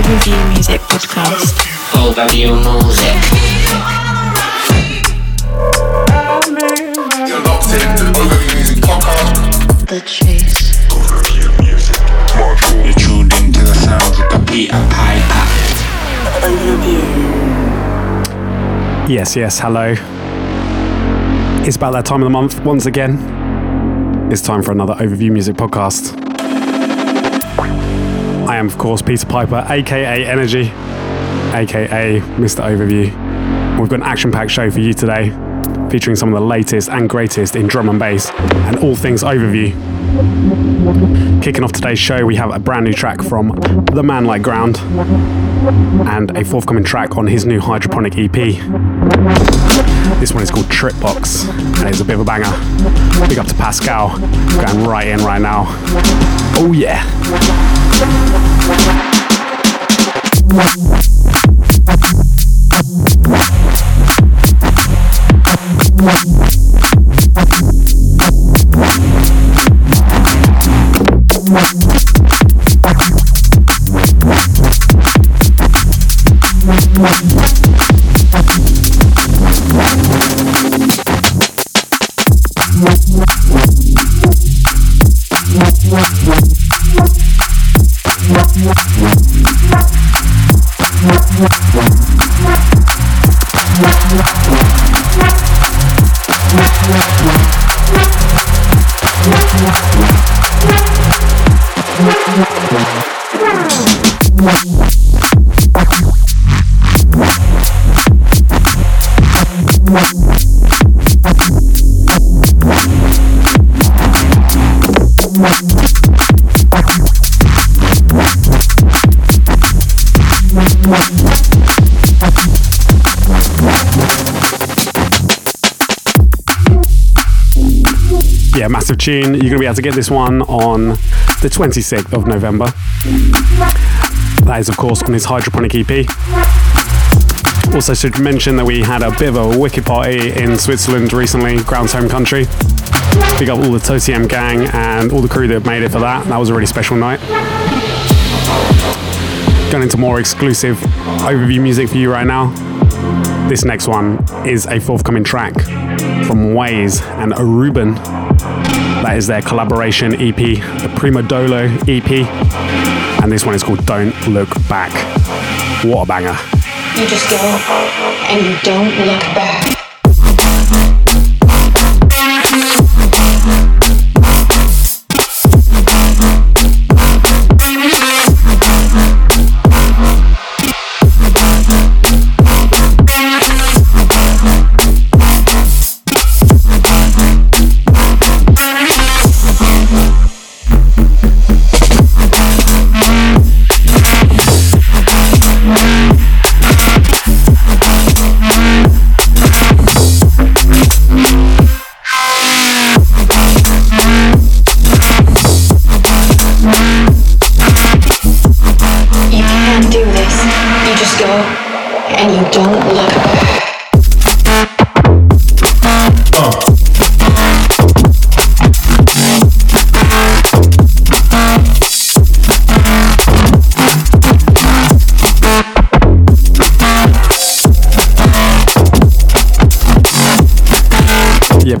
Overview Music Podcast. Music. Locked in to Overview Music Podcast. The Chase. You're tuned into the sounds of the Peter Piper. Yes, yes, hello. It's about that time of the month once again. It's time for another Overview Music podcast. Am, of course, Peter Piper, aka Energy, aka Mr. Overview. We've got an action packed show for you today, featuring some of the latest and greatest in drum and bass and all things Overview. Kicking off today's show, we have a brand new track from The Man Like Ground and a forthcoming track on his new hydroponic EP. This one is called Trip Box, and it's a bit of a banger. Big up to Pascal, going right in right now. Oh yeah. Yeah, massive tune. You're going to be able to get this one on the 26th of November. That is, of course, on his hydroponic EP. Also, should mention that we had a bit of a wicked party in Switzerland recently, Ground's home country. Big up all the TOTM gang and all the crew that made it for that. That was a really special night. Going into more exclusive overview music for you right now. This next one is a forthcoming track from Waze and Aruban. That is their collaboration EP, the Prima Dolo EP. And this one is called Don't Look Back. What a banger. You just go and you don't look back.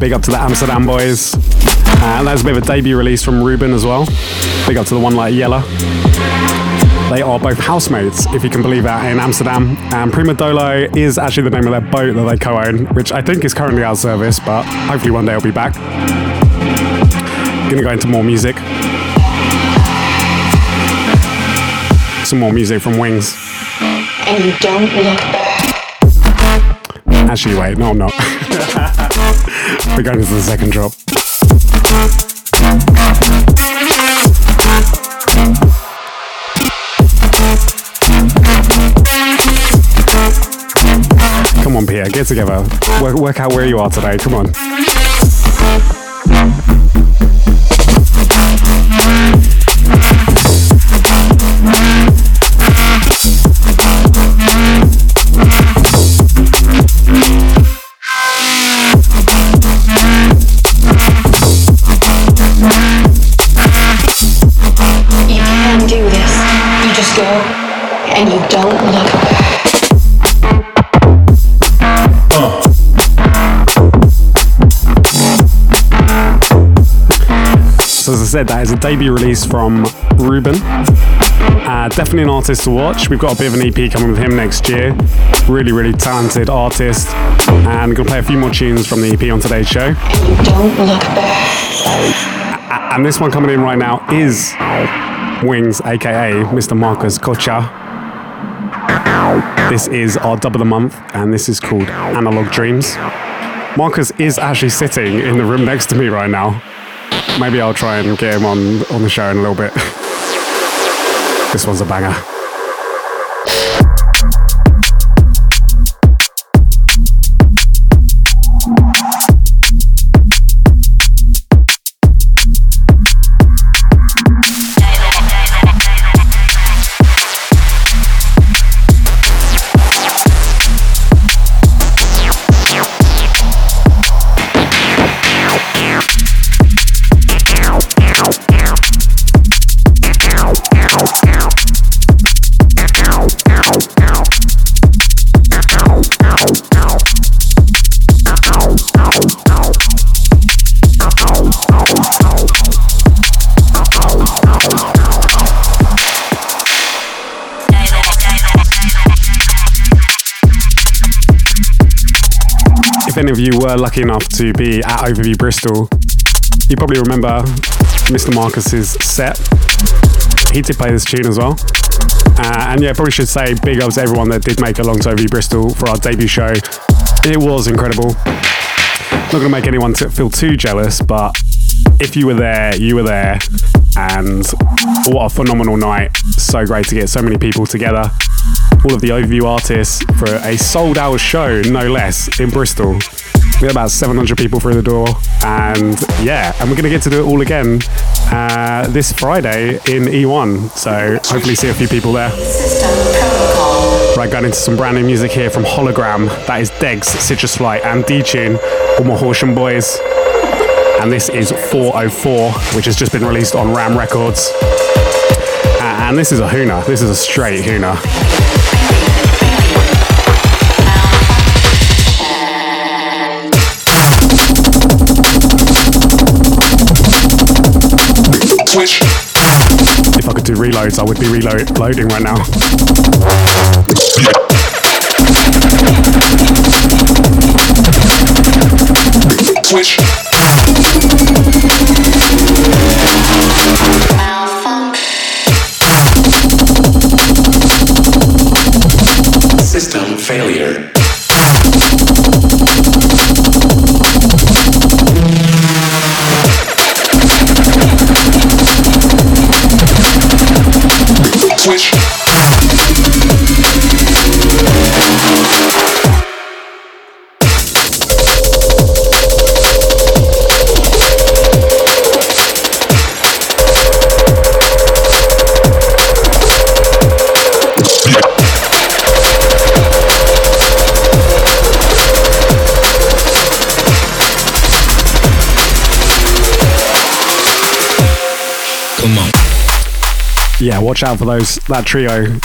Big up to the Amsterdam boys. Uh, and that's a bit of a debut release from Ruben as well. Big up to the one like Yella. They are both housemates, if you can believe that, in Amsterdam. And Prima Dolo is actually the name of their boat that they co-own, which I think is currently out of service, but hopefully one day it'll be back. Gonna go into more music. Some more music from Wings. And don't look back. Actually, wait, no, I'm not. We're going into the second drop. Come on, Pierre, get together. Work, work out where you are today. Come on. And you don't look. So as I said, that is a debut release from Ruben. Uh, definitely an artist to watch. We've got a bit of an EP coming with him next year. Really, really talented artist. And we're gonna play a few more tunes from the EP on today's show. And you don't look back. And this one coming in right now is Wings, aka Mr. Marcus Kocha. This is our dub of the month, and this is called Analog Dreams. Marcus is actually sitting in the room next to me right now. Maybe I'll try and get him on, on the show in a little bit. this one's a banger. You were lucky enough to be at Overview Bristol, you probably remember Mr. Marcus's set. He did play this tune as well. Uh, and yeah, probably should say big ups to everyone that did make it along to Overview Bristol for our debut show. It was incredible. Not going to make anyone feel too jealous, but if you were there, you were there. And what a phenomenal night. So great to get so many people together. All of the overview artists for a sold out show, no less, in Bristol. We had about 700 people through the door. And yeah, and we're to get to do it all again uh, this Friday in E1. So hopefully see a few people there. Right, going into some brand new music here from Hologram. That is Degs, Citrus Flight, and D-Tune, all my Horsham boys. And this is 404, which has just been released on Ram Records. Uh, and this is a Huna. This is a straight Huna. Switch. If I could do reloads, I would be reload- loading right now. Switch. System failure. Yeah, watch out for those that trio.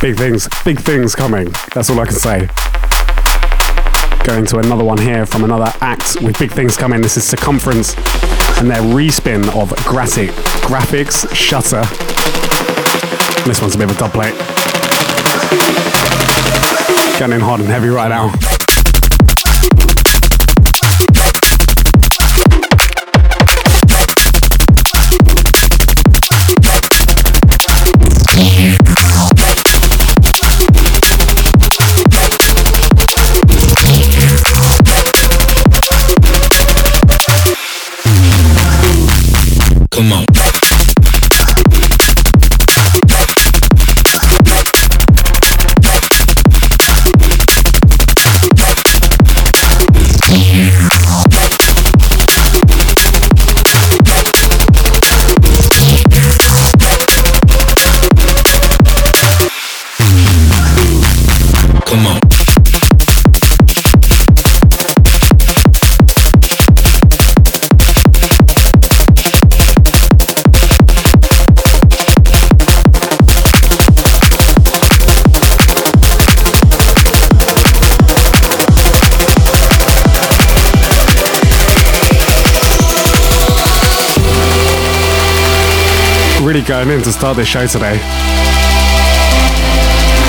Big things, big things coming. That's all I can say. Going to another one here from another act with big things coming. This is Circumference and their respin of graphic graphics shutter. This one's a bit of a dub plate. Going in hard and heavy right now. Going in to start this show today.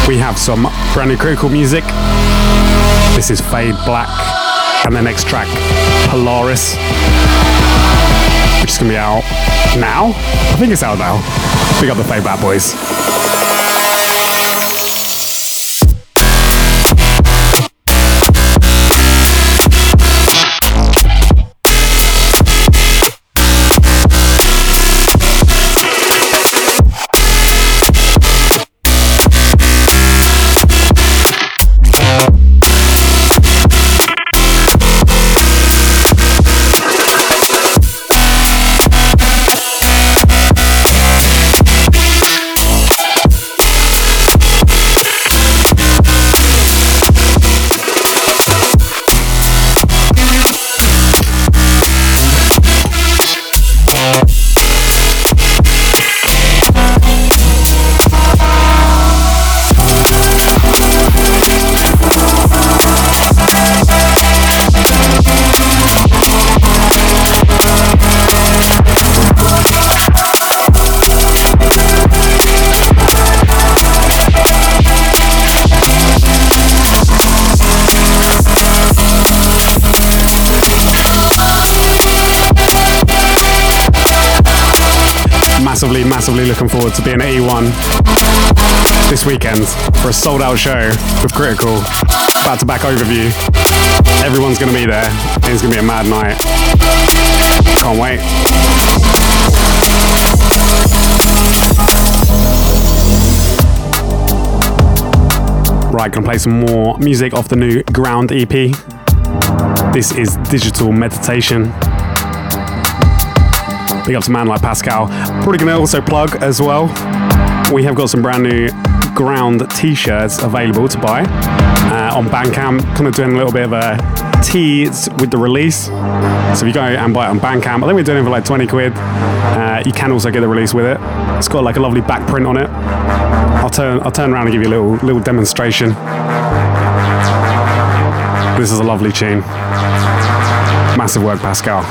We have some brand new critical music. This is Fade Black, and the next track, Polaris, which is gonna be out now. I think it's out now. Big up the Fade Black boys. Massively, massively looking forward to being at E1 this weekend for a sold out show with Critical. Back to back overview. Everyone's going to be there. It's going to be a mad night. Can't wait. Right, gonna play some more music off the new Ground EP. This is Digital Meditation. Big up to man like Pascal. Probably going to also plug as well. We have got some brand new ground t-shirts available to buy uh, on Bandcamp. Kind of doing a little bit of a tease with the release. So if you go and buy it on Bandcamp, I think we're doing it for like 20 quid. Uh, you can also get the release with it. It's got like a lovely back print on it. I'll turn I'll turn around and give you a little little demonstration. This is a lovely tune. Massive work, Pascal.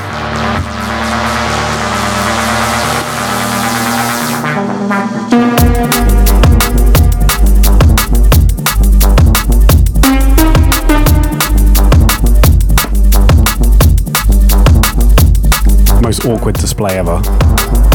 Awkward display ever.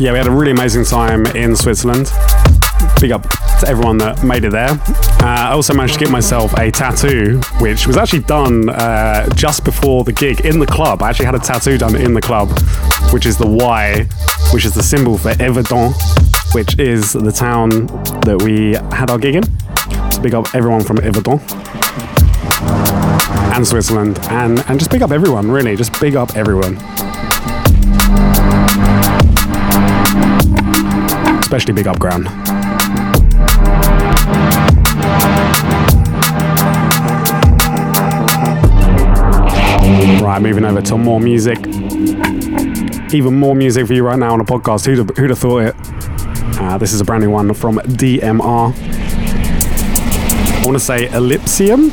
Yeah, we had a really amazing time in Switzerland. Big up to everyone that made it there. Uh, I also managed to get myself a tattoo, which was actually done uh, just before the gig in the club. I actually had a tattoo done in the club, which is the Y, which is the symbol for Yverdon, which is the town that we had our gig in. So big up everyone from Yverdon and Switzerland, and and just big up everyone. Really, just big up everyone. Especially big up ground. Right, moving over to more music. Even more music for you right now on a podcast. Who'd have, who'd have thought it? Uh, this is a brand new one from DMR. I want to say Ellipsium.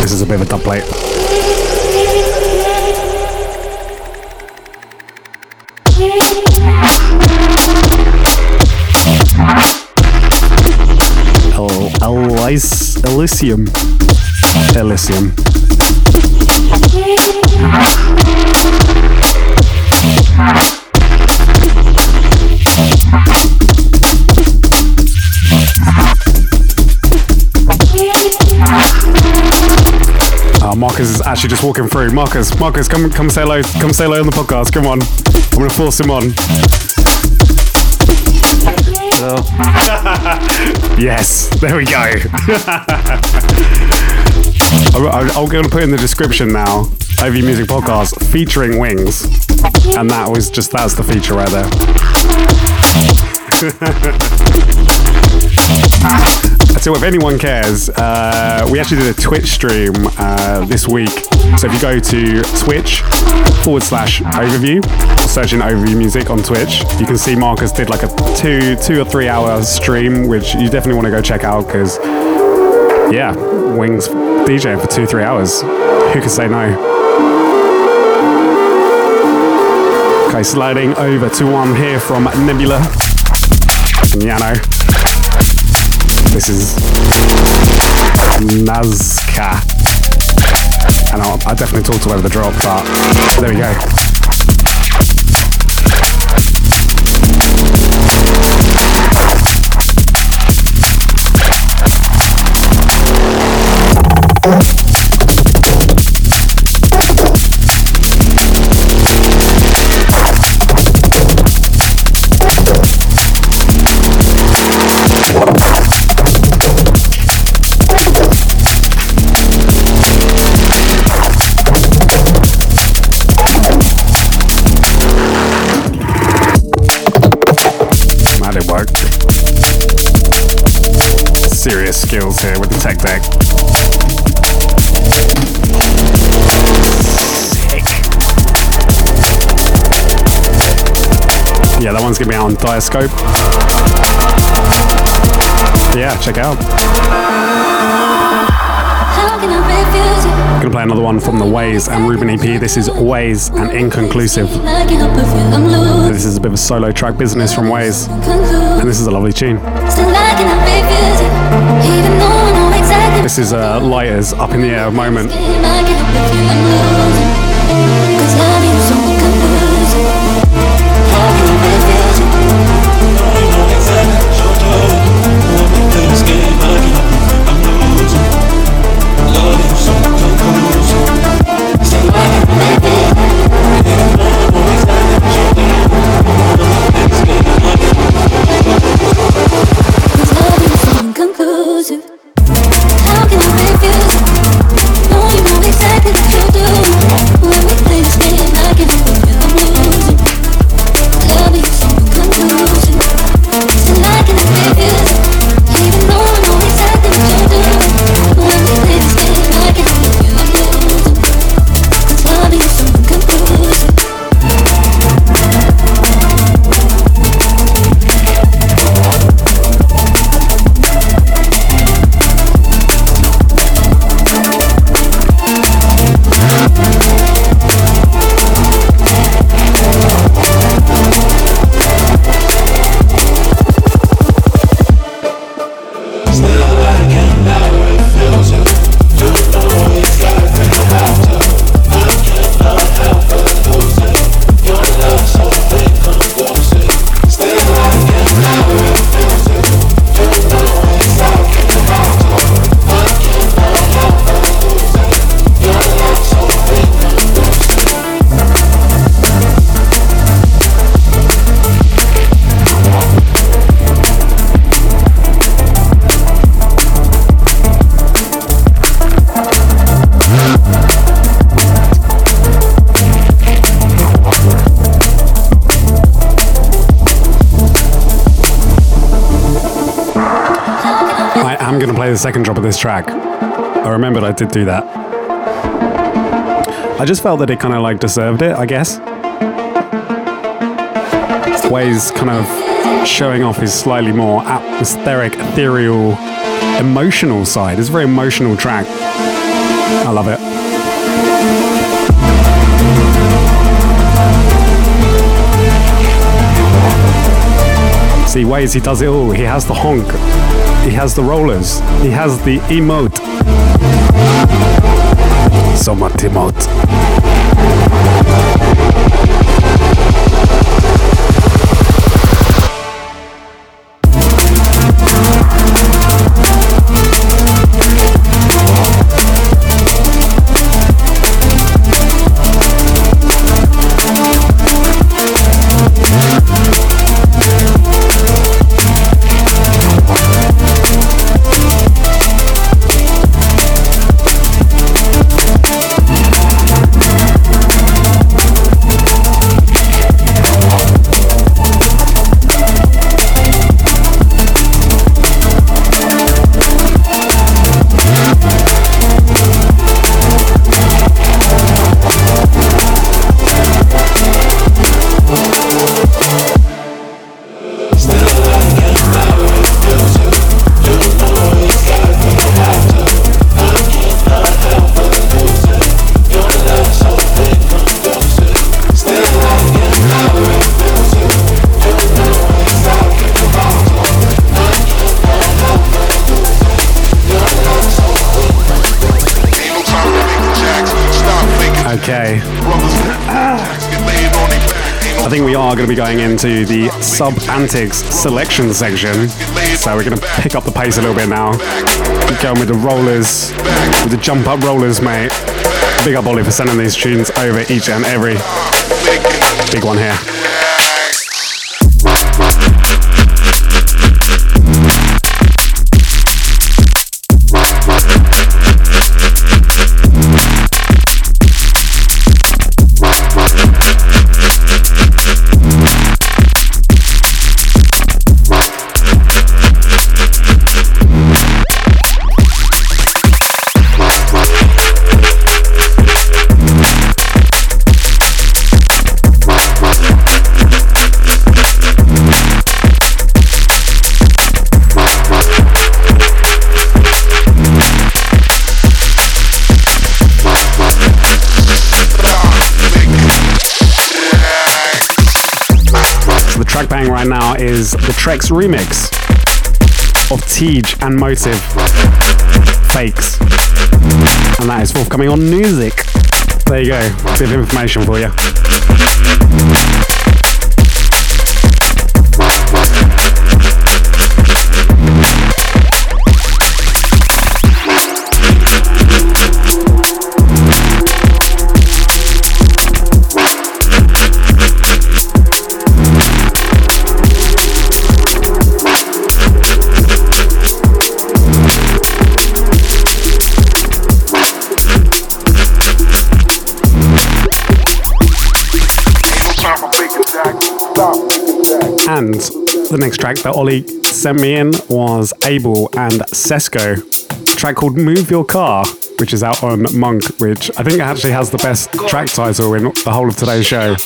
This is a bit of a dub plate. Ice Elysium. Elysium. Uh, Marcus is actually just walking through. Marcus, Marcus, come come say hello. Come say hello on the podcast. Come on. I'm gonna force him on. Hello. yes, there we go. I'm, going to put in the description now. OV Music Podcast featuring Wings, and that was just that's the feature right there. So if anyone cares, uh, we actually did a Twitch stream uh, this week. So if you go to Twitch forward slash overview, search in overview music on Twitch, you can see Marcus did like a two two or three hour stream, which you definitely want to go check out because yeah, Wings DJing for two three hours. Who can say no? Okay, sliding over to one here from Nebula. Yano. This is Nazca. And I'll, I definitely talked over the drop, but there we go. Serious skills here with the tech deck. Sick. Yeah, that one's gonna be out on Diascope. Yeah, check out. Gonna play another one from the Ways and Ruben EP. This is Ways and Inconclusive. This is a bit of a solo track business from Ways, and this is a lovely tune. Still I cannot refuse you, even though I know exactly. This is uh, Lighters Up in the Air moment. The second drop of this track. I remembered I did do that. I just felt that it kind of like deserved it, I guess. Ways kind of showing off his slightly more atmospheric, ethereal, emotional side. It's a very emotional track. I love it. See, Ways, he does it all. He has the honk, he has the rollers, he has the emote. So much emote. Into the sub antics selection section. So we're going to pick up the pace a little bit now. Going with the rollers, with the jump up rollers, mate. Big up Ollie for sending these tunes over each and every. Big one here. Right now is the Trex remix of Tej and Motive Fakes. And that is forthcoming on music. There you go, bit of information for you. Next track that Ollie sent me in was Abel and Sesko. A track called Move Your Car, which is out on Monk, which I think actually has the best track title in the whole of today's show.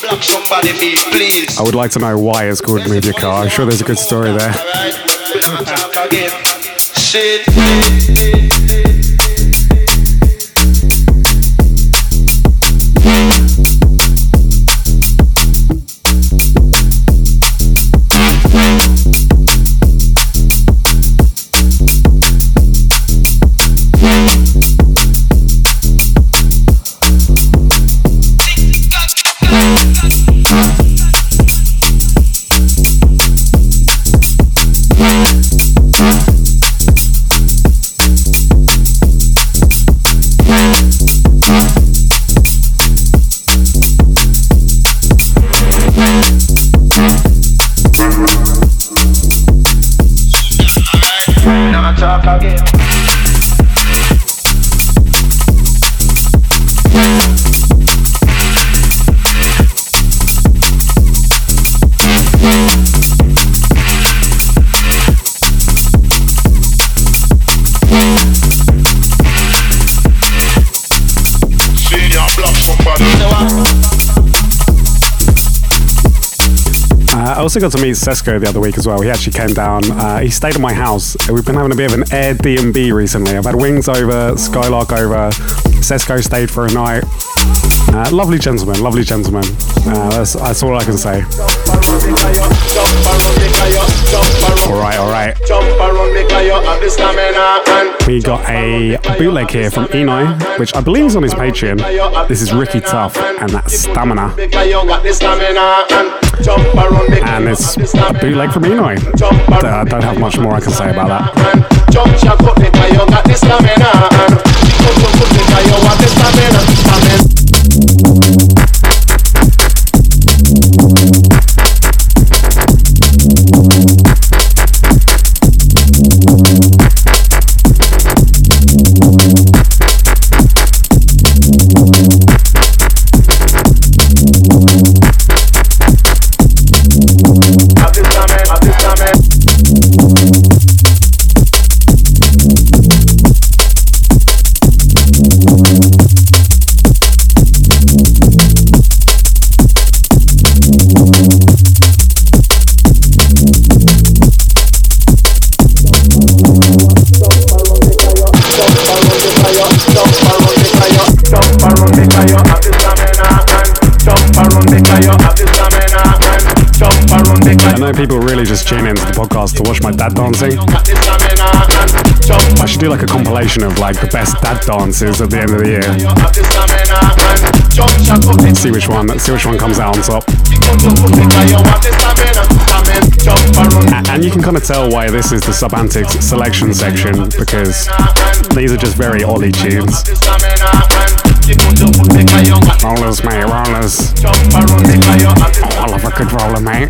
I would like to know why it's called Move Your Car. I'm sure there's a good story there. Also got to meet Sesko the other week as well. He actually came down. Uh, he stayed at my house. We've been having a bit of an Airbnb recently. I've had Wings over, Skylark over. Sesko stayed for a night. Uh, lovely gentleman, lovely gentleman. Uh, that's, that's all I can say. All right, all right. We got a bootleg here from Eno, which I believe is on his Patreon. This is Ricky Tough, and that's Stamina. And it's a bootleg from Eno. Uh, I don't have much more I can say about that. I know people really just tune into the podcast to watch my dad dancing. I should do like a compilation of like the best dad dances at the end of the year. See which one. See which one comes out on top. And you can kind of tell why this is the Subantics selection section because these are just very Ollie tunes. Rollers, mate, rollers. A good roller, mate.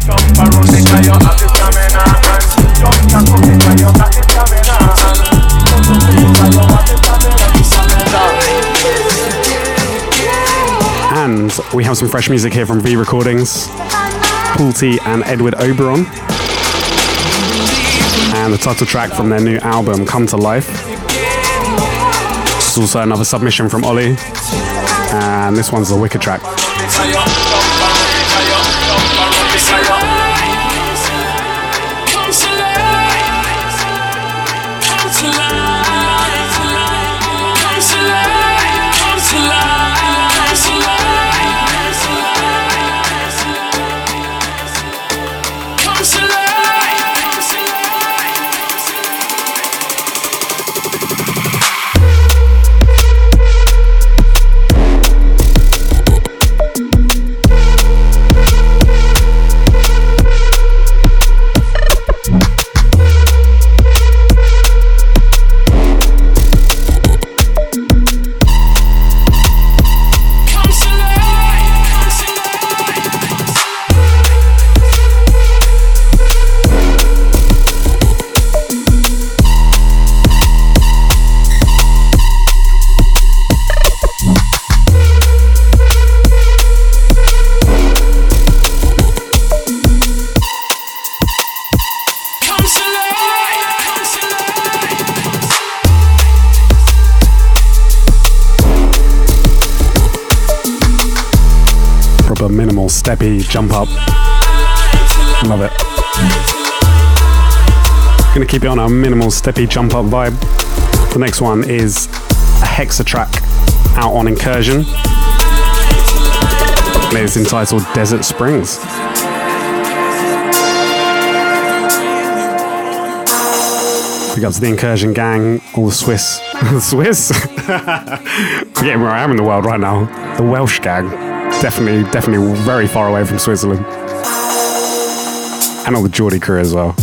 And we have some fresh music here from V Recordings, Paul T and Edward Oberon. And the title track from their new album, Come to Life. It's also another submission from Ollie. And this one's the Wicker track. Jump. Love it. Gonna keep it on a minimal, steppy jump up vibe. The next one is a Hexa track out on Incursion. And it's entitled Desert Springs. Big up to the Incursion gang, all the Swiss. the Swiss? Forgetting where I am in the world right now. The Welsh gang. Definitely, definitely very far away from Switzerland. And all the Geordie crew as well.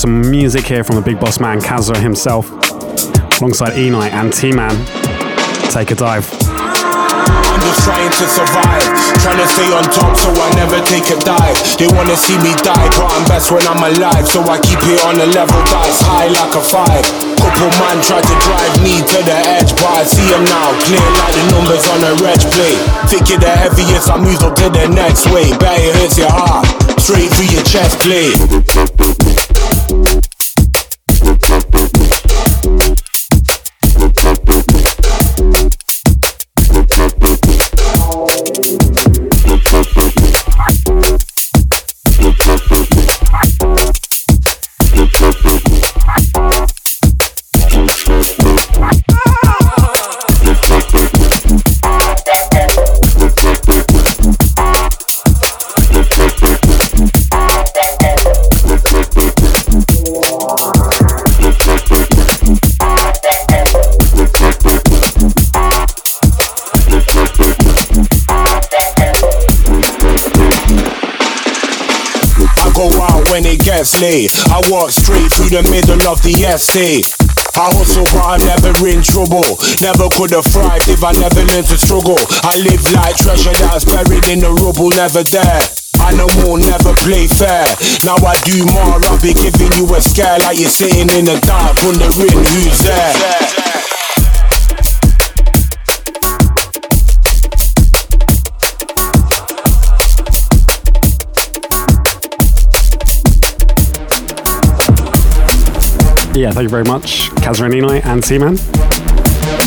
Got some music here from the big boss man, Kazra himself, alongside E Night and T Man. Take a dive. I'm just trying to survive, trying to stay on top so I never take a dive. They wanna see me die, but I'm best when I'm alive, so I keep it on a level that's high like a five. Couple man tried to drive me to the edge, but I see him now, clear like the numbers on a reg plate. Think you're the heaviest, I move up to the next way. It hurts your heart, straight through your chest plate. Late. I walk straight through the middle of the estate. I hustle but I'm never in trouble. Never could have thrived if I never learned to struggle. I live like treasure that's buried in the rubble, never there. Animal never play fair. Now I do more, I'll be giving you a scare Like you're sitting in the dark wondering who's there Yeah, thank you very much, Kazra and Seaman.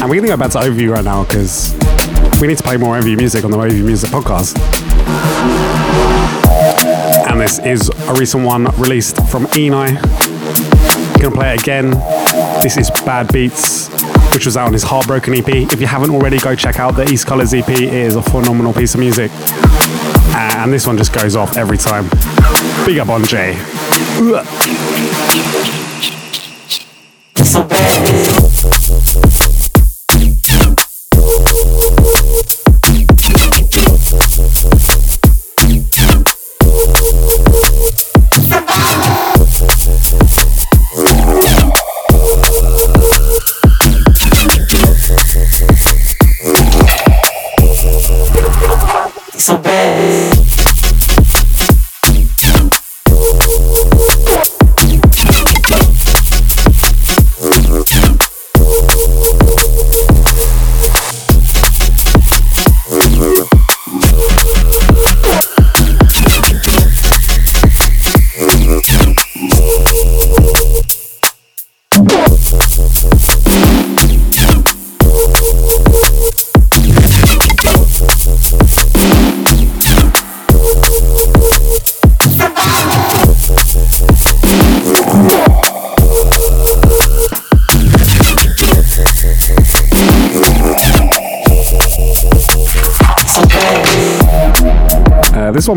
And we're going to go back to Overview right now because we need to play more Overview music on the Overview Music podcast. And this is a recent one released from Enai. Gonna play it again. This is Bad Beats, which was out on his Heartbroken EP. If you haven't already, go check out the East Colors EP. It is a phenomenal piece of music. Uh, and this one just goes off every time. Big up on Jay. Uh,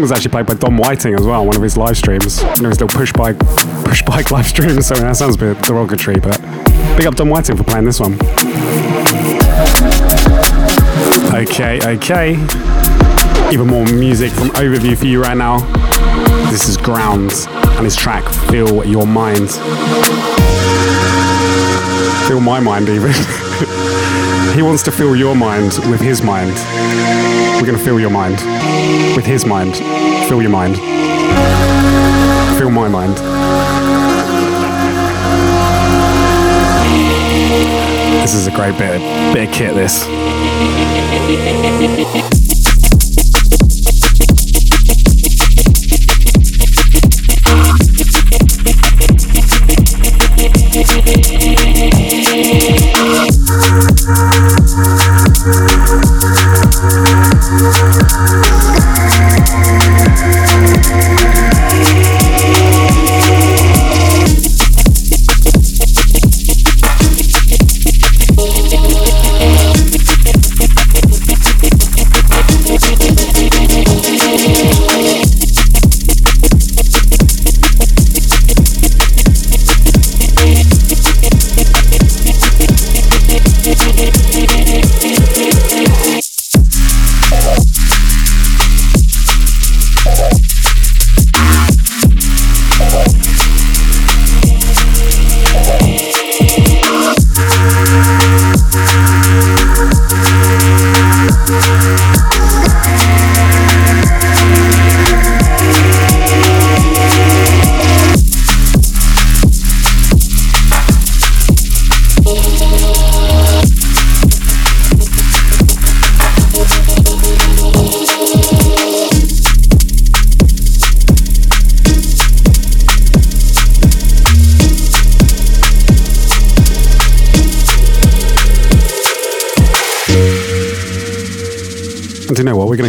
was actually played by Dom Whiting as well, on one of his live streams. One of his little push bike, push bike live streams. So that sounds a bit derogatory, but big up Dom Whiting for playing this one. Okay, okay. Even more music from Overview for you right now. This is Grounds and his track Feel Your Mind. Feel my mind, even. he wants to fill your mind with his mind. We're going to fill your mind with his mind. Fill your mind. Fill my mind. This is a great bit, bit of kit, this.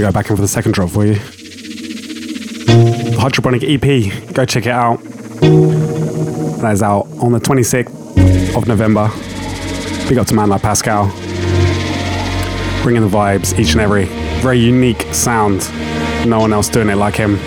Go back in for the second drop for you. The Hydroponic EP. Go check it out. That is out on the 26th of November. Big up to man like Pascal. Bringing the vibes each and every. Very unique sound. No one else doing it like him.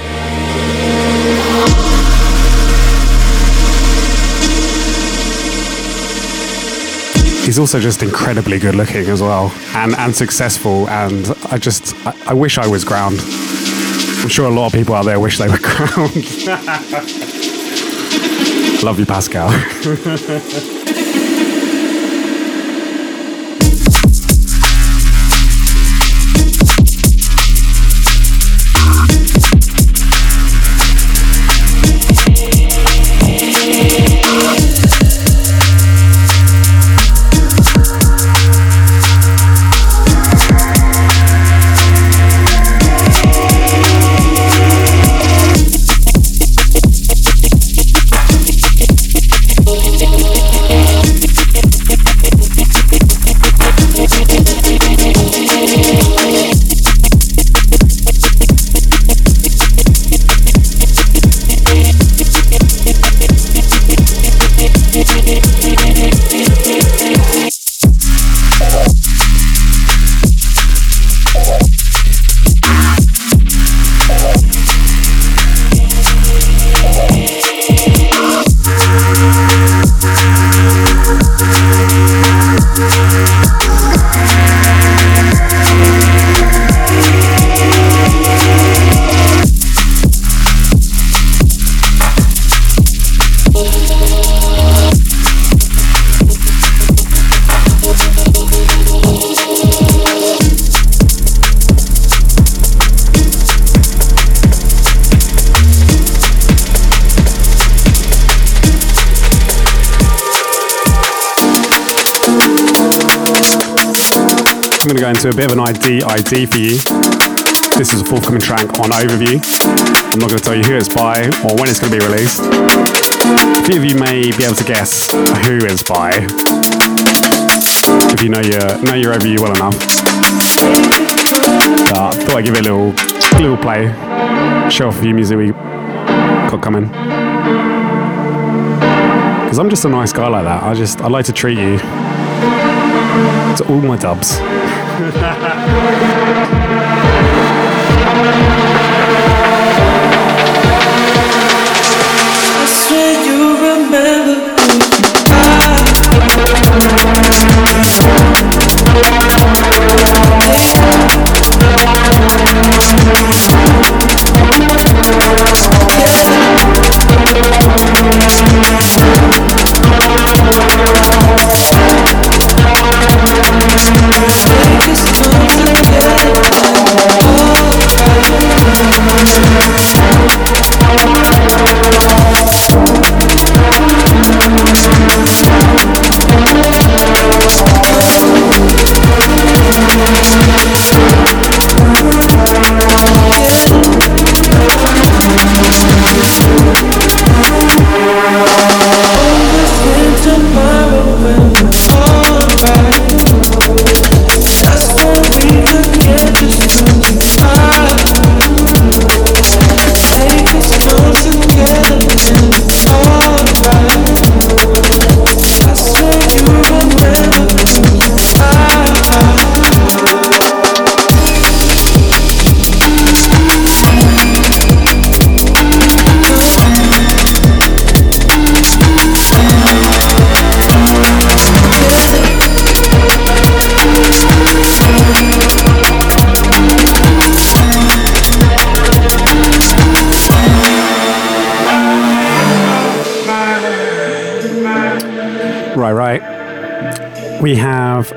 He's also just incredibly good looking as well and, and successful. And I just, I, I wish I was ground. I'm sure a lot of people out there wish they were ground. Love you, Pascal. into a bit of an ID ID for you. This is a forthcoming track on Overview. I'm not going to tell you who it's by or when it's going to be released. A few of you may be able to guess who it's by if you know your know your Overview well enough. But thought I'd give it a little little play, show off a few music we got coming. Because I'm just a nice guy like that. I just I like to treat you to all my dubs. Thank you.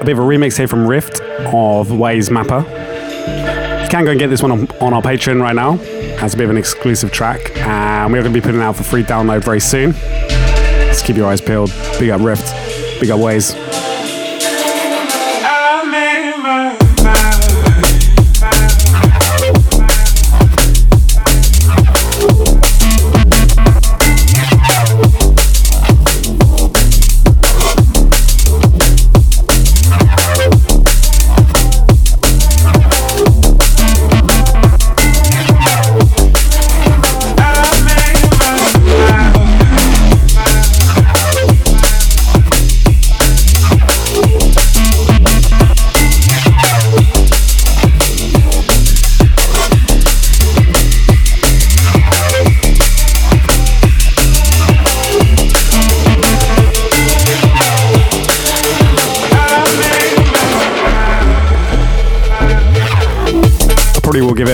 A bit of a remix here from Rift of Waze Mapper. You can go and get this one on, on our Patreon right now as a bit of an exclusive track, and we're going to be putting it out for free download very soon. Just keep your eyes peeled. Big up Rift, big up Waze.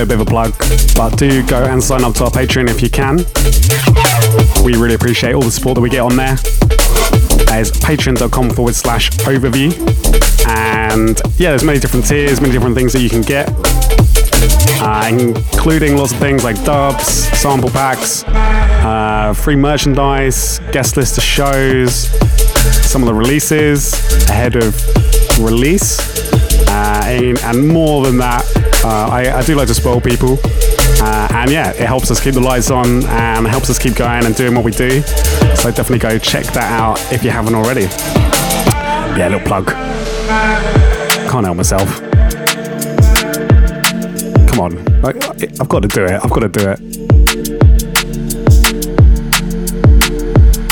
Probably will give it a bit of a plug, but do go and sign up to our Patreon if you can. We really appreciate all the support that we get on there. There's patreon.com forward slash overview. And yeah, there's many different tiers, many different things that you can get, uh, including lots of things like dubs, sample packs, uh, free merchandise, guest list of shows, some of the releases ahead of release, uh, and more than that. Uh, I, I do like to spoil people. Uh, and yeah, it helps us keep the lights on and helps us keep going and doing what we do. So definitely go check that out if you haven't already. Yeah, little plug. Can't help myself. Come on, I, I've got to do it. I've got to do it.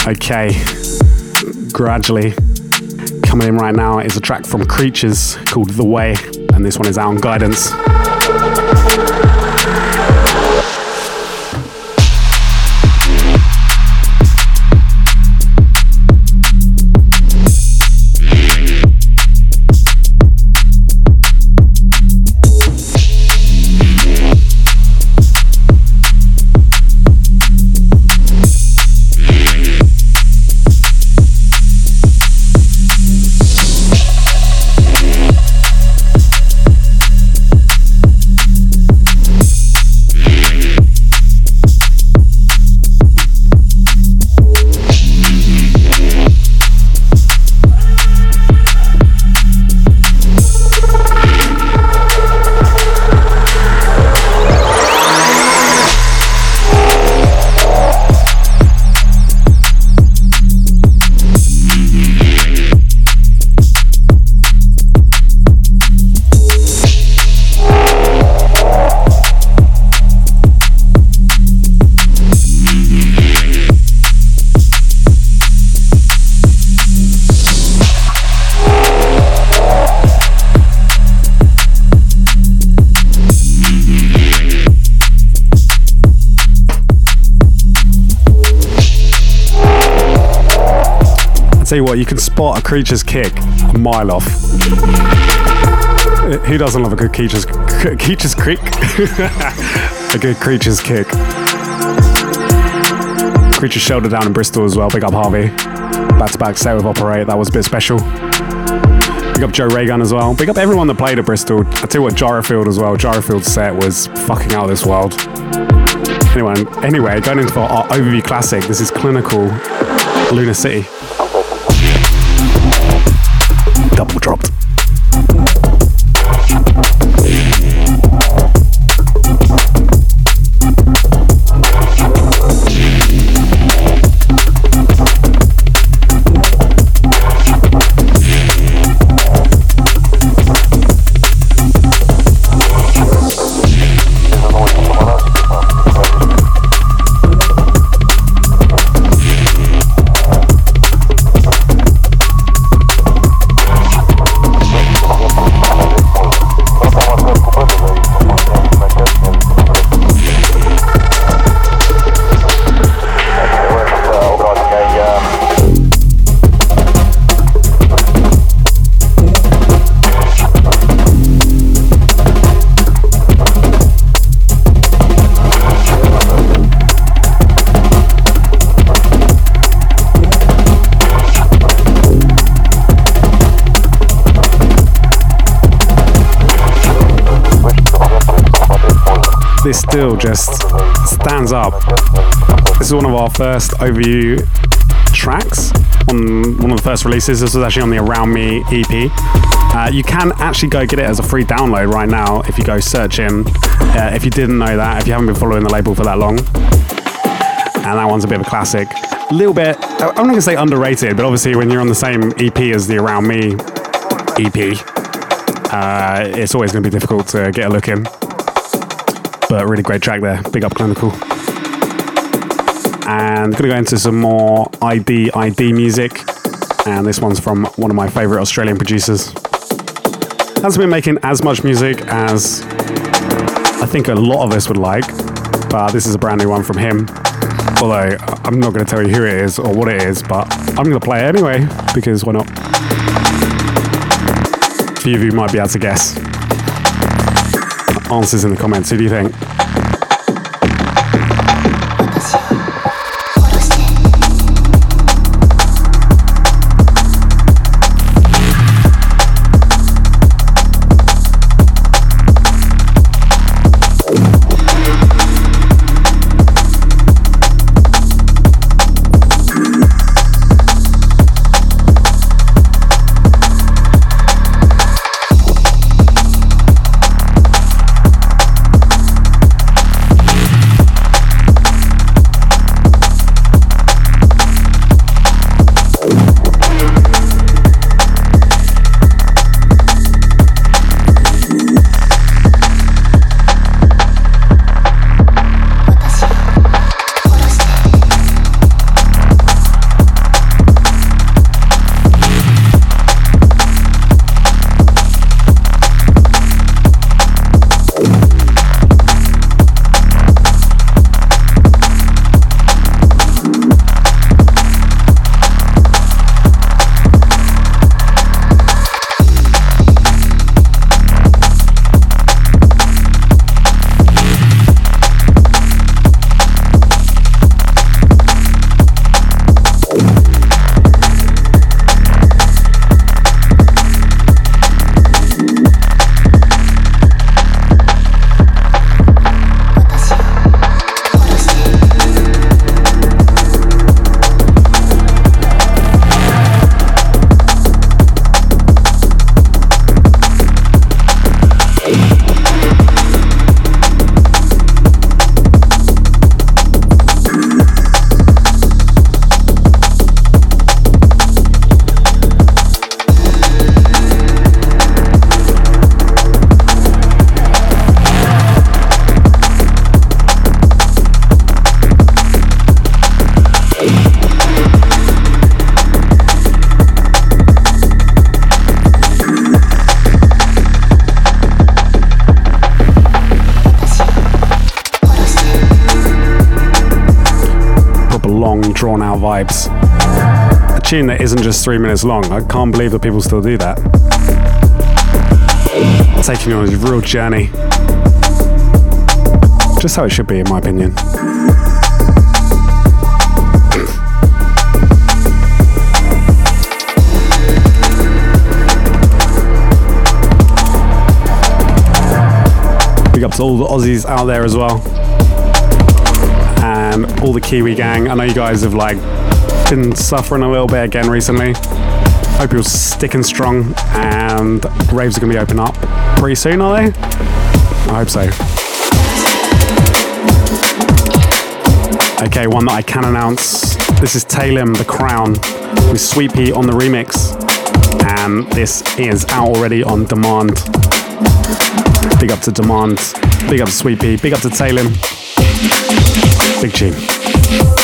Okay, gradually coming in right now is a track from Creatures called The Way, and this one is out on Guidance. Tell you what, you can spot a creature's kick a mile off. Who doesn't love a good creature's creature's kick? a good creature's kick. Creature shelter down in Bristol as well. Big up Harvey. Back to back set with Operate. That was a bit special. Big up Joe Raygun as well. Big up everyone that played at Bristol. I tell you what, Gyrofield as well. Gyrofield's set was fucking out of this world. Anyway, anyway, going into our overview classic. This is Clinical Lunar City. Up. This is one of our first overview tracks on one of the first releases. This was actually on the Around Me EP. Uh, you can actually go get it as a free download right now if you go searching. Uh, if you didn't know that, if you haven't been following the label for that long, and that one's a bit of a classic. A little bit, I'm not to say underrated, but obviously when you're on the same EP as the Around Me EP, uh, it's always to be difficult to get a look in. But really great track there. Big up Clinical. And gonna go into some more ID ID music. And this one's from one of my favorite Australian producers. Hasn't been making as much music as I think a lot of us would like, but this is a brand new one from him. Although I'm not to tell you who it is or what it is, but I'm to play it anyway because why not? A few of you might be able to guess answers in the comments. Who do you think? Tune that isn't just three minutes long. I can't believe that people still do that. Taking you on a real journey. Just how it should be, in my opinion. Big up to all the Aussies out there as well. And all the Kiwi gang. I know you guys have like been suffering a little bit again recently. Hope you're sticking strong and raves are gonna be open up pretty soon, are they? I hope so. Okay, one that I can announce. This is Talim the Crown with Sweet Pea on the remix. And this is out already on demand. Big up to Demand. Big up to Sweet Pea. Big up to Talim. Big tune.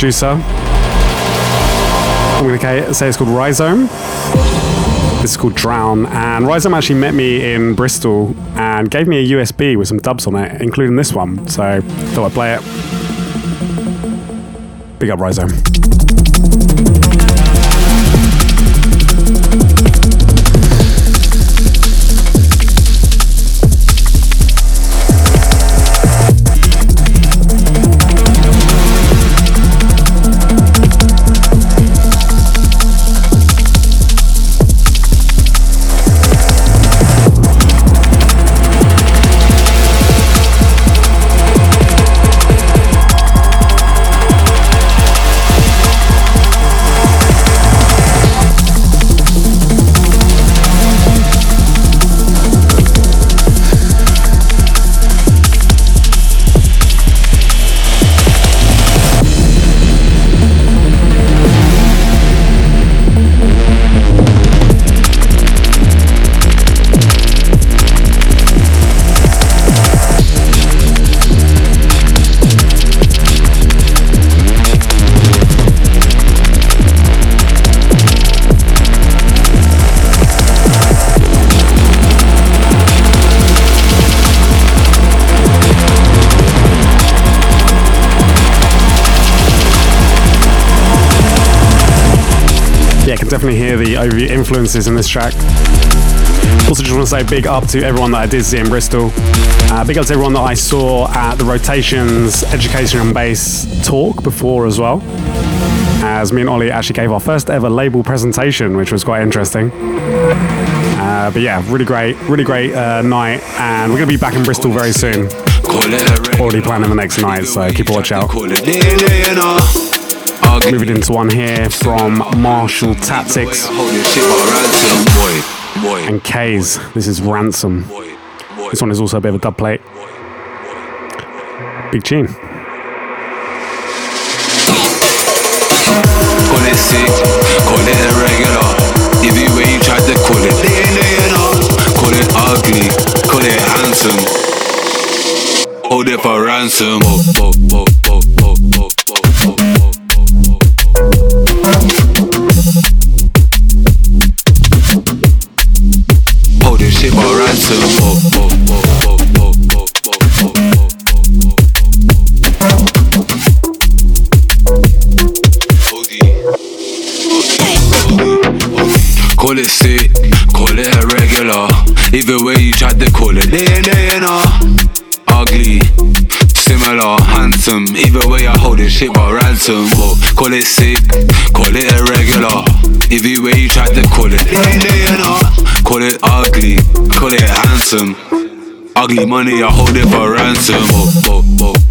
Producer. I'm going to say it's called Rhizome. This is called Drown. And Rhizome actually met me in Bristol and gave me a USB with some dubs on it, including this one. So thought I'd play it. Big up Rhizome. Definitely hear the overview influences in this track. Also, just want to say big up to everyone that I did see in Bristol. Uh, big up to everyone that I saw at the Rotations Education and Bass talk before as well. As me and Ollie actually gave our first ever label presentation, which was quite interesting. Uh, but yeah, really great, really great uh, night, and we're going to be back in Bristol very soon. Already planning the next night, so keep a watch out. Moving into one here from Marshall Tactics and K's. This is Ransom. This one is also a bit of a dub plate. Big tune. Call it sick, call it irregular. You way you tried to call it, they ain't you. Call Call it ugly, call it handsome. Hold it for ransom. Oh, oh, oh, Call it sick, call it irregular. Either way you tried to call it, you know. Ugly, similar, handsome. Either way I hold this shit for ransom. Oh, call it sick, call it irregular. Either way you tried to call it, you know. Call it ugly, call it handsome. Ugly money, I hold it for ransom. Oh, oh, oh,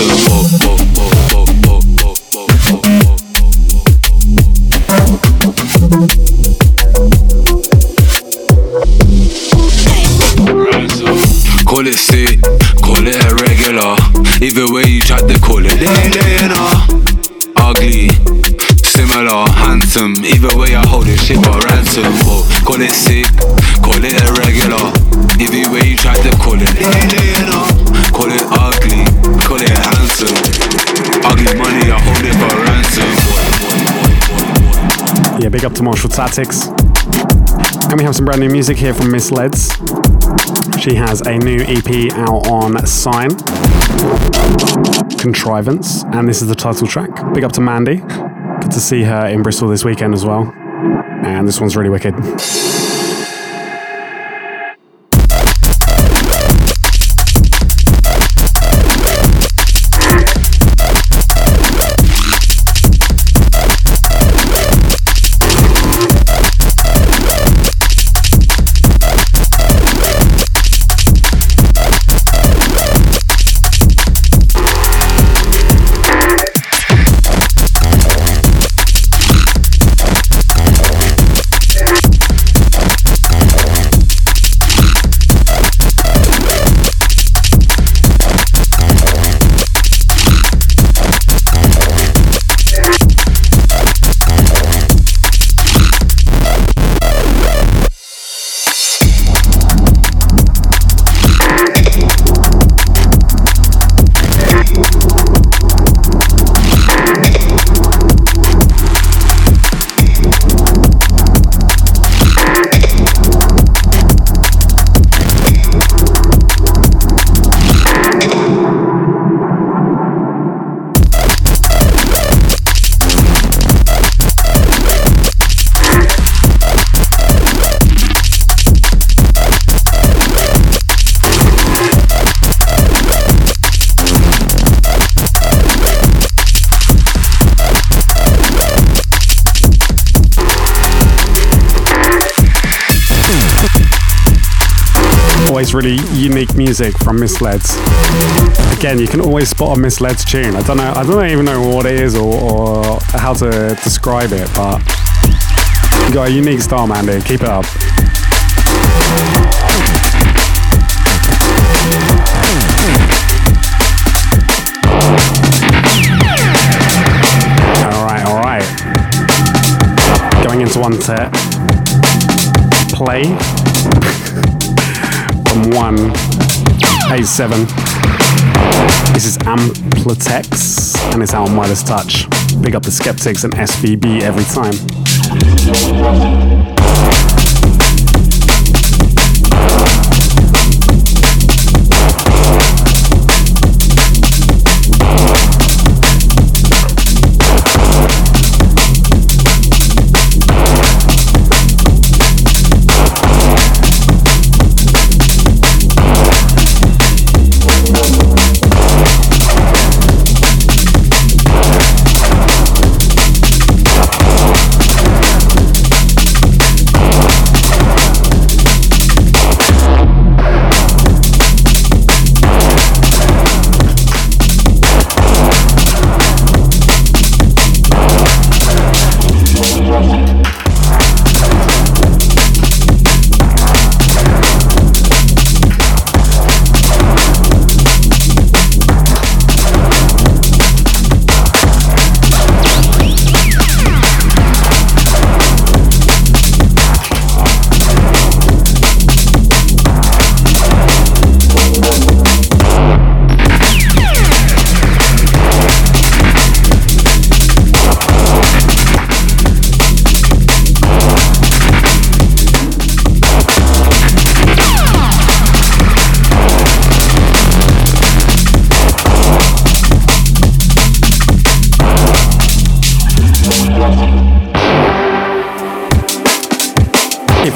too. To Tactics. And we have some brand new music here from Miss Leds. She has a new EP out on Sign Contrivance, and this is the title track. Big up to Mandy. Good to see her in Bristol this weekend as well. And this one's really wicked. Always really unique music from Miss Leds. Again, you can always spot a Miss Leds tune. I don't know. I don't even know what it is or, or how to describe it, but you got a unique style, Mandy. Keep it up. All right, all right. Going into one set. Play from 187. This is Amplitex and it's out on Midas Touch. Big up the Skeptics and SVB every time.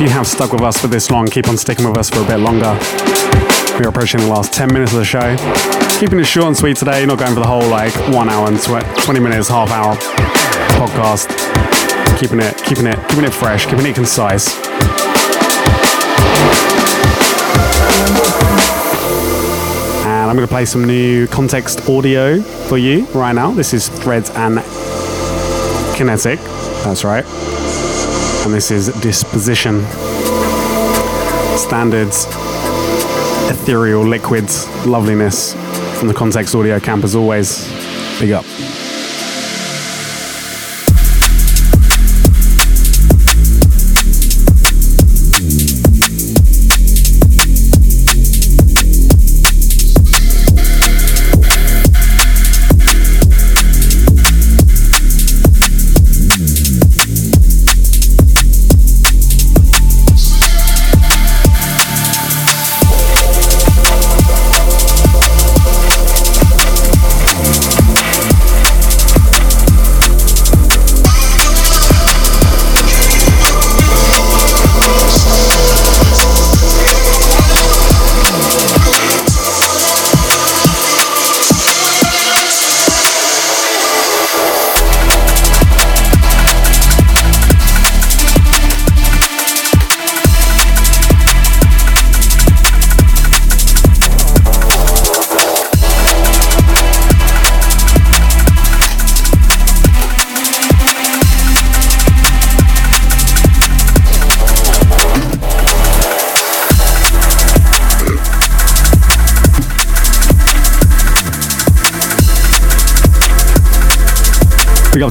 You have stuck with us for this long, keep on sticking with us for a bit longer. We're approaching the last 10 minutes of the show. Keeping it short and sweet today, not going for the whole like one hour and tw- 20 minutes, half hour podcast. Keeping it, keeping it, keeping it fresh, keeping it concise. And I'm going to play some new context audio for you right now. This is Threads and Kinetic. That's right. And this is Disposition. Standards, ethereal liquids, loveliness from the Context Audio camp as always. Big up.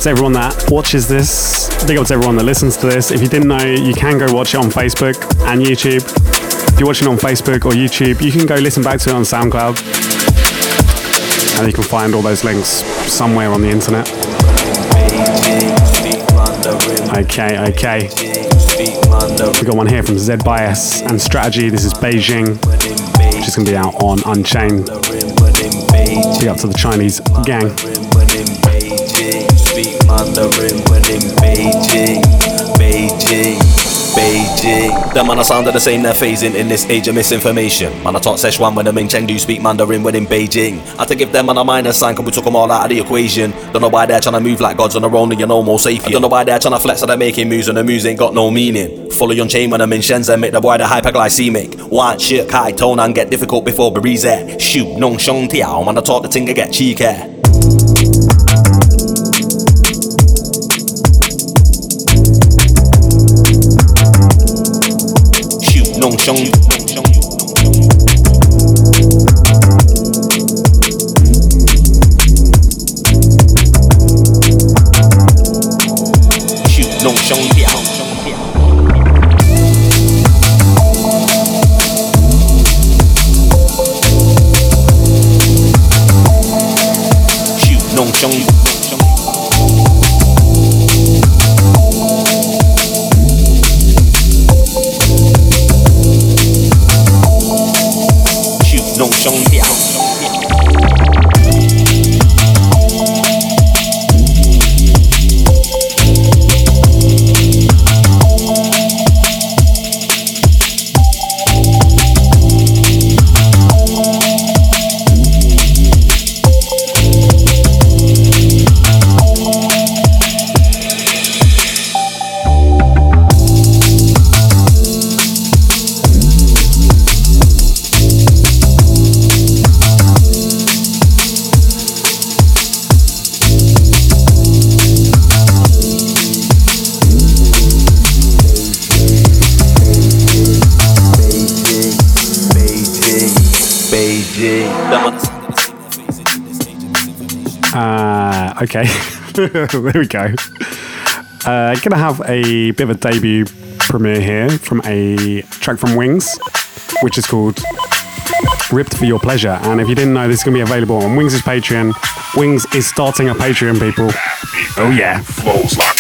To everyone that watches this. Big up to everyone that listens to this. If you didn't know, you can go watch it on Facebook and YouTube. If you're watching on Facebook or YouTube, you can go listen back to it on SoundCloud. And you can find all those links somewhere on the internet. Okay, okay. We got one here from Z Bias and Strategy. This is Beijing, which is going to be out on Unchained. Big up to the Chinese gang. Mandarin when in Beijing, Beijing, Beijing. Them man are sound of the same, they're phasing in this age of misinformation. Man, I taught Szechuan when I'm in Chengdu, speak Mandarin when in Beijing. had to give them man a minus sign, cause we took them all out of the equation. Don't know why they're trying to move like gods on their own and you're no more safe. Don't know why they're trying to flex, so they're making moves and the moves ain't got no meaning. Fully on chain when I'm in Shenzhen, make the boy the hyperglycemic. One shit, high tone and get difficult before breeze Shoot, nong shong tiao, man, I taught the thing to get cheeky. Nong there we go. Uh, gonna have a bit of a debut premiere here from a track from Wings, which is called Ripped for Your Pleasure. And if you didn't know, this is gonna be available on Wings' Patreon. Wings is starting a Patreon, people. Oh, yeah. Flows like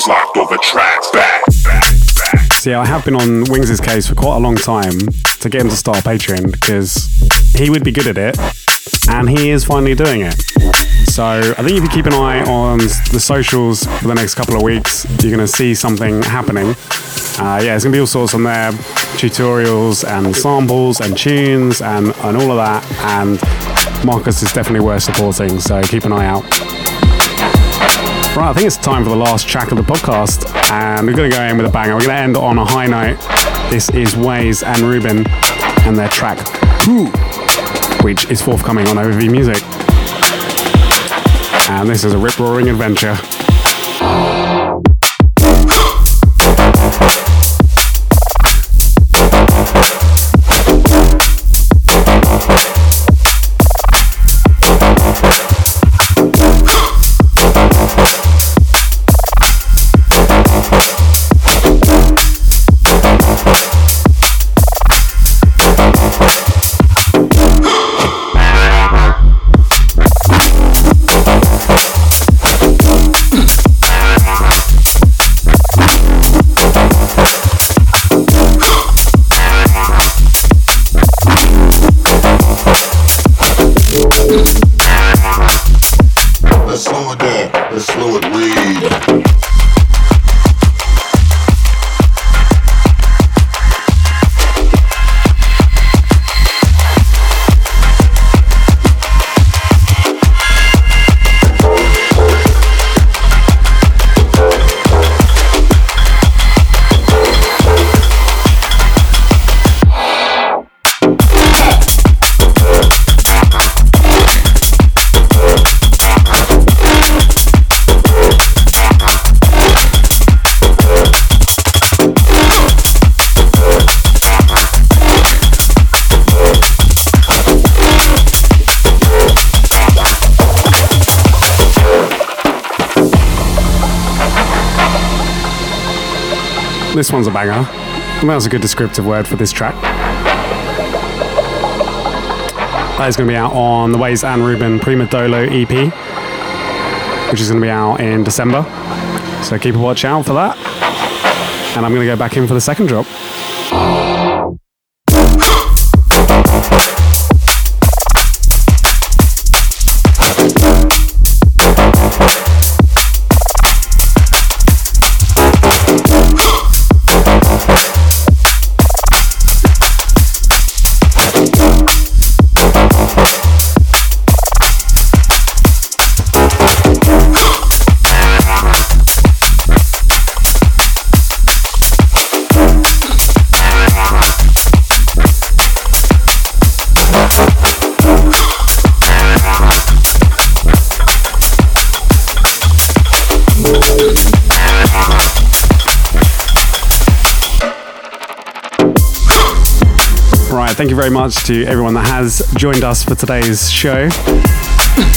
with locked over tracks. Back. Yeah, I have been on Wings' case for quite a long time to get him to start Patreon because he would be good at it, and he is finally doing it. So I think if you keep an eye on the socials for the next couple of weeks, you're going to see something happening. Uh, yeah, it's going to be all sorts on there, tutorials and samples and tunes and, and all of that. And Marcus is definitely worth supporting, so keep an eye out. Right, I think it's time for the last track of the podcast, and we're going to go in with a banger. We're going to end on a high note. This is Waze and Ruben and their track Who, which is forthcoming on Overview Music. And this is a rip roaring adventure. Think That's a good descriptive word for this track. That is going to be out on the Ways and Ruben Prima Dolo EP, which is going to be out in December. So keep a watch out for that. And I'm going to go back in for the second drop. Very much to everyone that has joined us for today's show.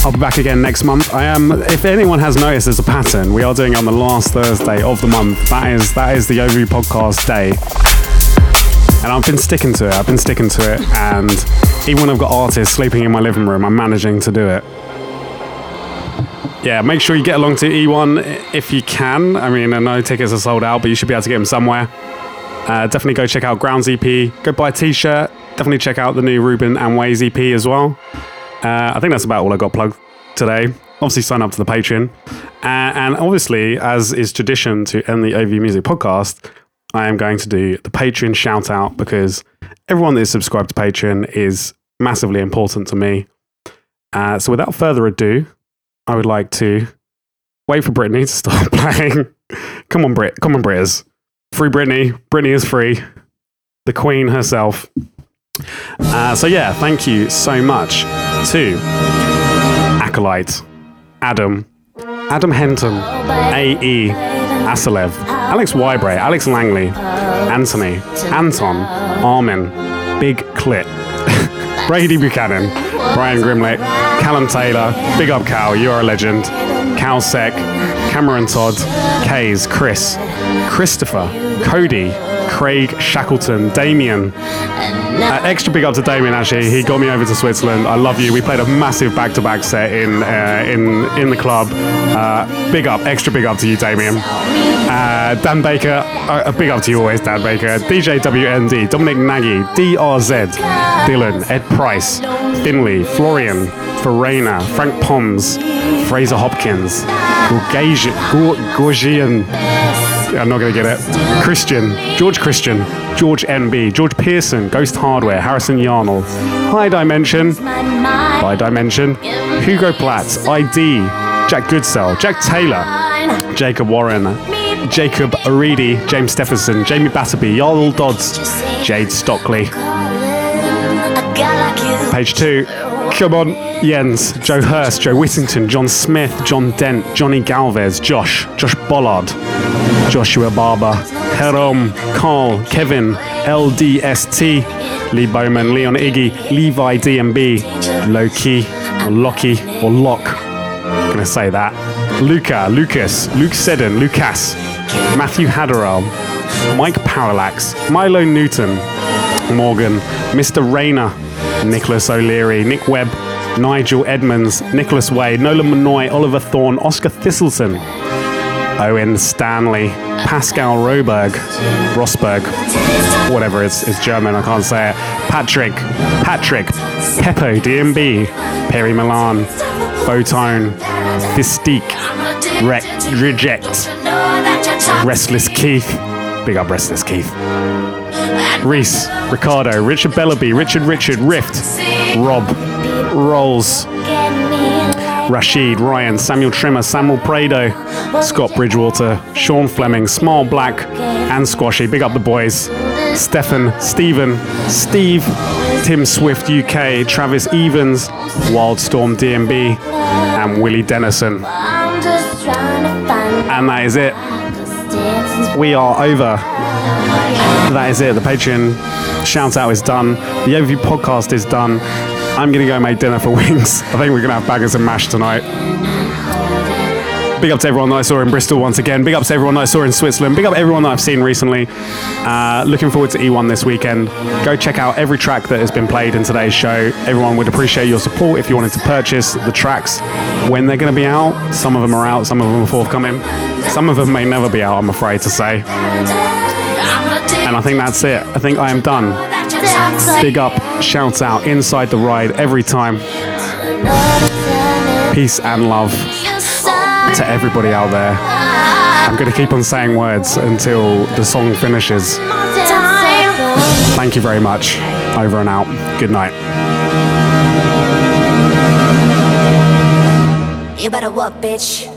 I'll be back again next month. I am. If anyone has noticed, there's a pattern. We are doing it on the last Thursday of the month. That is that is the Overview Podcast Day, and I've been sticking to it. I've been sticking to it, and even when I've got artists sleeping in my living room, I'm managing to do it. Yeah, make sure you get along to E1 if you can. I mean, I know tickets are sold out, but you should be able to get them somewhere. Uh, definitely go check out Grounds EP. Go buy a t-shirt. Definitely check out the new Ruben and Waze EP as well. Uh, I think that's about all I got plugged today. Obviously, sign up to the Patreon. Uh, and obviously, as is tradition to end the OV Music podcast, I am going to do the Patreon shout out because everyone that is subscribed to Patreon is massively important to me. Uh, so, without further ado, I would like to wait for Brittany to start playing. come on, Brit. Come on, Britters. Free Brittany. Brittany is free. The Queen herself. Uh, so yeah, thank you so much to Acolyte, Adam, Adam Henton, A.E. Asalev, Alex Wybrae, Alex Langley, Anthony, Anton, Armin, Big Clit, Brady Buchanan, Brian Grimlett, Callum Taylor, Big Up Cal, you're a legend, Cal Sec, Cameron Todd, Kays, Chris, Christopher, Cody, Craig Shackleton, Damien. Uh, extra big up to Damien actually. He got me over to Switzerland. I love you. We played a massive back-to-back set in uh, in in the club. Uh, big up, extra big up to you, Damien. Uh, Dan Baker, uh, a big up to you always, Dan Baker. DJ WND, Dominic Nagy, DRZ, Dylan, Ed Price, Finley, Florian, Farina, Frank Poms, Fraser Hopkins, Gorgian. I'm not going to get it. Christian, George Christian, George MB, George Pearson, Ghost Hardware, Harrison Yarnell, High Dimension, High Dimension, Hugo Platt, ID, Jack Goodsell, Jack Taylor, Jacob Warren, Jacob Aridi, James Stephenson, Jamie Batterby, Jarl Dodds, Jade Stockley. Page two. Come on, Jens, Joe Hurst, Joe Whittington, John Smith, John Dent, Johnny Galvez, Josh, Josh Bollard, Joshua Barber, Herom, Carl, Kevin, LDST, Lee Bowman, Leon Iggy, Levi DMB, Loki, or Loki, or Lock. I'm gonna say that. Luca, Lucas, Luke Seddon, Lucas, Matthew Hadderall, Mike Parallax, Milo Newton, Morgan, Mr. Rayner, Nicholas O'Leary, Nick Webb, Nigel Edmonds, Nicholas Wade, Nolan Manoy, Oliver Thorne, Oscar Thistleton, Owen Stanley, Pascal Roberg, Rosberg, whatever it's, it's German, I can't say it. Patrick, Patrick, Peppo, DMB, Perry Milan, Photone, Fistique, Rec, Reject, Restless Keith, big up Restless Keith. Reese, Ricardo, Richard Bellaby, Richard Richard, Rift, Rob, Rolls, Rashid, Ryan, Samuel Trimmer, Samuel Prado, Scott Bridgewater, Sean Fleming, Small Black, and Squashy. Big up the boys. Stefan, Stephen, Steve, Tim Swift UK, Travis Evans, Wildstorm DMB, and Willie Dennison. And that is it. We are over. That is it. The Patreon shout out is done. The overview podcast is done. I'm gonna go make dinner for wings. I think we're gonna have baggers and mash tonight. Big up to everyone that I saw in Bristol once again. Big up to everyone that I saw in Switzerland. Big up everyone that I've seen recently. Uh, looking forward to E1 this weekend. Go check out every track that has been played in today's show. Everyone would appreciate your support if you wanted to purchase the tracks when they're going to be out. Some of them are out, some of them are forthcoming. Some of them may never be out, I'm afraid to say. And I think that's it. I think I am done. Big up, shout out, inside the ride every time. Peace and love to everybody out there. I'm going to keep on saying words until the song finishes. Thank you very much. Over and out. Good night. You better bitch.